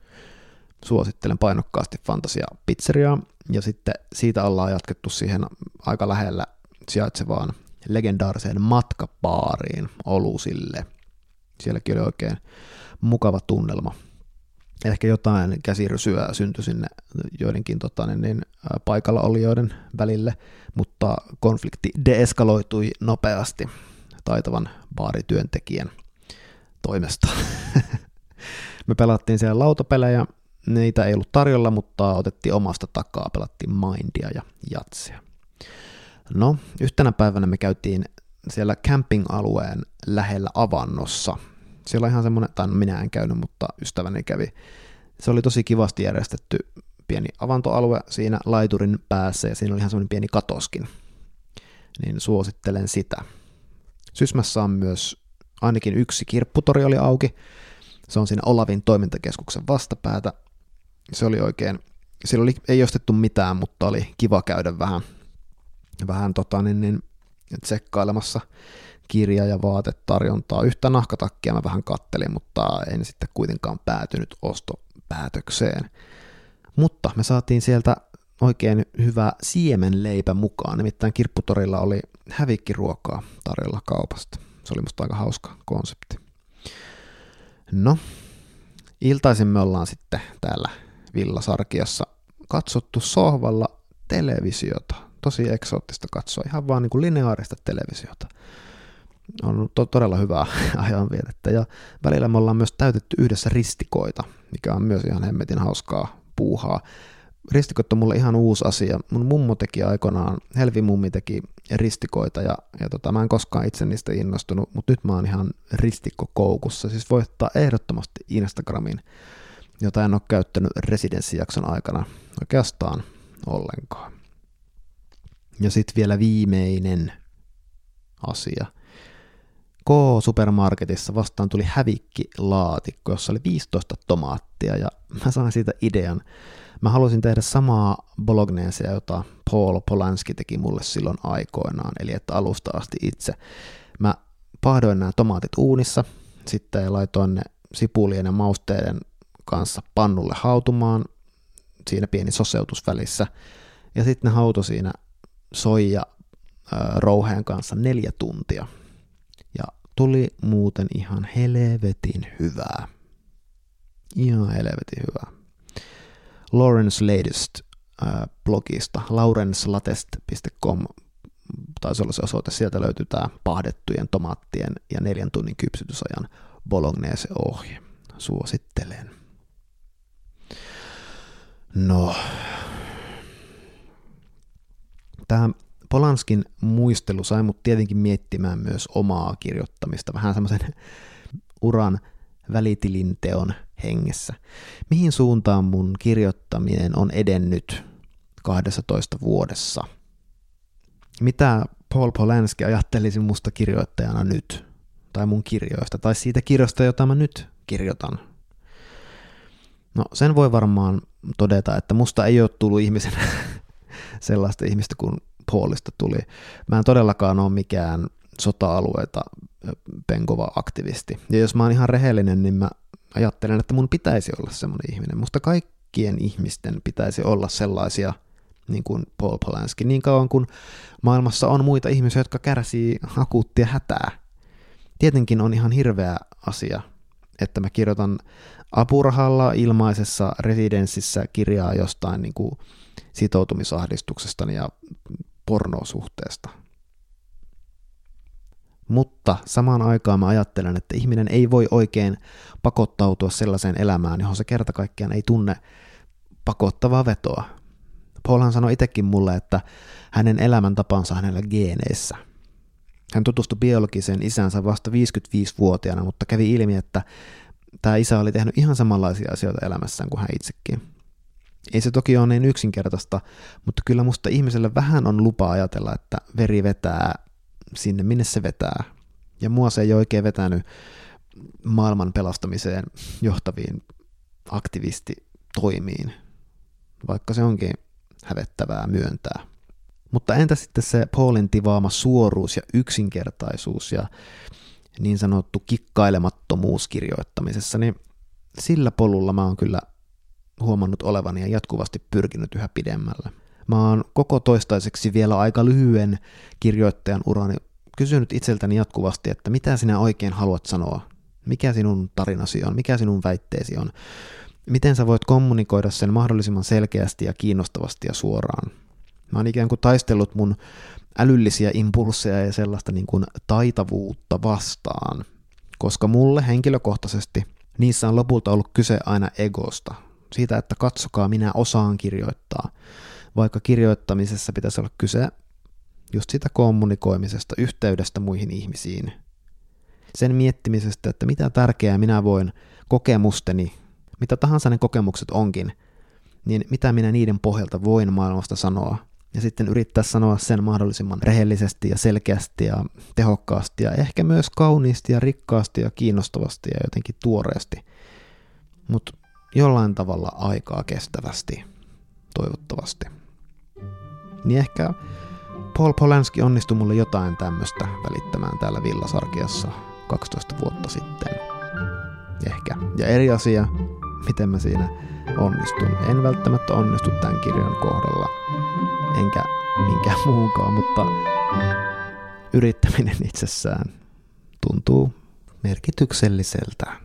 Suosittelen painokkaasti Fantasia Pizzeriaa, ja sitten siitä ollaan jatkettu siihen aika lähellä sijaitsevaan legendaariseen matkapaariin Olusille. Sielläkin oli oikein mukava tunnelma. Ehkä jotain käsirysyä syntyi sinne joidenkin tota, niin, niin, paikalla olijoiden välille, mutta konflikti deeskaloitui nopeasti taitavan baarityöntekijän toimesta. Me pelattiin siellä lautapelejä, niitä ei ollut tarjolla, mutta otettiin omasta takaa, pelattiin Mindia ja Jatsia. No, yhtenä päivänä me käytiin siellä camping-alueen lähellä avannossa. Siellä on ihan semmoinen, tai no minä en käynyt, mutta ystäväni kävi. Se oli tosi kivasti järjestetty pieni avantoalue siinä laiturin päässä ja siinä oli ihan semmoinen pieni katoskin. Niin suosittelen sitä. Sysmässä on myös ainakin yksi kirpputori oli auki. Se on siinä Olavin toimintakeskuksen vastapäätä. Se oli oikein, siellä oli, ei ostettu mitään, mutta oli kiva käydä vähän, vähän tota, niin, niin, tsekkailemassa kirja- ja vaatetarjontaa. Yhtä nahkatakkia mä vähän kattelin, mutta en sitten kuitenkaan päätynyt ostopäätökseen. Mutta me saatiin sieltä oikein hyvä siemenleipä mukaan, nimittäin kirpputorilla oli hävikkiruokaa tarjolla kaupasta. Se oli musta aika hauska konsepti. No, iltaisin me ollaan sitten täällä Villasarkiassa katsottu sohvalla televisiota. tosi eksoottista katsoa, ihan vaan niin kuin lineaarista televisiota. On to- todella hyvää ajanvietettä ja välillä me ollaan myös täytetty yhdessä ristikoita, mikä on myös ihan hemmetin hauskaa puuhaa. Ristikot on mulle ihan uusi asia. Mun mummo teki aikoinaan, Helvi mummi teki ristikoita ja, ja tota, mä en koskaan itse niistä innostunut, mutta nyt mä oon ihan ristikkokoukussa. Siis voi ottaa ehdottomasti Instagramin, jota en ole käyttänyt residenssijakson aikana oikeastaan ollenkaan. Ja sitten vielä viimeinen asia. K-supermarketissa vastaan tuli hävikkilaatikko, jossa oli 15 tomaattia ja mä sain siitä idean. Mä halusin tehdä samaa bolognesea, jota Paul Polanski teki mulle silloin aikoinaan, eli että alusta asti itse. Mä pahdoin nämä tomaatit uunissa, sitten laitoin ne sipulien ja mausteiden kanssa pannulle hautumaan, siinä pieni soseutus välissä, ja sitten ne hauto siinä soija rouheen kanssa neljä tuntia. Ja tuli muuten ihan helvetin hyvää. Ihan helvetin hyvää. Lawrence Latest äh, blogista, laurenslatest.com taisi olla se osoite, sieltä löytyy tämä pahdettujen tomaattien ja neljän tunnin kypsytysajan bolognese-ohje. Suosittelen. No, tämä Polanskin muistelu sai mut tietenkin miettimään myös omaa kirjoittamista, vähän semmoisen uran välitilinteon hengessä. Mihin suuntaan mun kirjoittaminen on edennyt 12 vuodessa? Mitä Paul Polanski ajattelisi musta kirjoittajana nyt? Tai mun kirjoista, tai siitä kirjasta, jota mä nyt kirjoitan. No sen voi varmaan todeta, että musta ei ole tullut ihmisen sellaista ihmistä kuin Paulista tuli. Mä en todellakaan ole mikään sota-alueita penkova aktivisti. Ja jos mä oon ihan rehellinen, niin mä ajattelen, että mun pitäisi olla semmoinen ihminen. Musta kaikkien ihmisten pitäisi olla sellaisia niin kuin Paul Polanski, niin kauan kuin maailmassa on muita ihmisiä, jotka kärsii akuuttia hätää. Tietenkin on ihan hirveä asia, että mä kirjoitan apurahalla ilmaisessa residenssissä kirjaa jostain niin kuin sitoutumisahdistuksestani ja pornosuhteesta. Mutta samaan aikaan mä ajattelen, että ihminen ei voi oikein pakottautua sellaiseen elämään, johon se kerta kaikkiaan ei tunne pakottavaa vetoa. Paulhan sanoi itsekin mulle, että hänen elämäntapansa hänellä geeneissä. Hän tutustui biologiseen isänsä vasta 55-vuotiaana, mutta kävi ilmi, että tämä isä oli tehnyt ihan samanlaisia asioita elämässään kuin hän itsekin. Ei se toki ole niin yksinkertaista, mutta kyllä musta ihmiselle vähän on lupa ajatella, että veri vetää sinne, minne se vetää. Ja mua se ei oikein vetänyt maailman pelastamiseen johtaviin aktivistitoimiin, vaikka se onkin hävettävää myöntää. Mutta entä sitten se Paulin tivaama suoruus ja yksinkertaisuus ja niin sanottu kikkailemattomuus kirjoittamisessa, niin sillä polulla mä oon kyllä huomannut olevani ja jatkuvasti pyrkinyt yhä pidemmälle. Mä oon koko toistaiseksi vielä aika lyhyen kirjoittajan urani kysynyt itseltäni jatkuvasti, että mitä sinä oikein haluat sanoa, mikä sinun tarinasi on, mikä sinun väitteesi on, miten sä voit kommunikoida sen mahdollisimman selkeästi ja kiinnostavasti ja suoraan. Mä oon ikään kuin taistellut mun älyllisiä impulsseja ja sellaista niin kuin taitavuutta vastaan, koska mulle henkilökohtaisesti niissä on lopulta ollut kyse aina egosta, siitä, että katsokaa, minä osaan kirjoittaa, vaikka kirjoittamisessa pitäisi olla kyse just sitä kommunikoimisesta, yhteydestä muihin ihmisiin. Sen miettimisestä, että mitä tärkeää minä voin kokemusteni, mitä tahansa ne kokemukset onkin, niin mitä minä niiden pohjalta voin maailmasta sanoa. Ja sitten yrittää sanoa sen mahdollisimman rehellisesti ja selkeästi ja tehokkaasti ja ehkä myös kauniisti ja rikkaasti ja kiinnostavasti ja jotenkin tuoreesti. Mutta jollain tavalla aikaa kestävästi, toivottavasti. Niin ehkä Paul Polanski onnistui mulle jotain tämmöistä välittämään täällä Villasarkiassa 12 vuotta sitten. Ehkä. Ja eri asia, miten mä siinä onnistun. En välttämättä onnistu tämän kirjan kohdalla, enkä minkään muunkaan, mutta yrittäminen itsessään tuntuu merkitykselliseltä.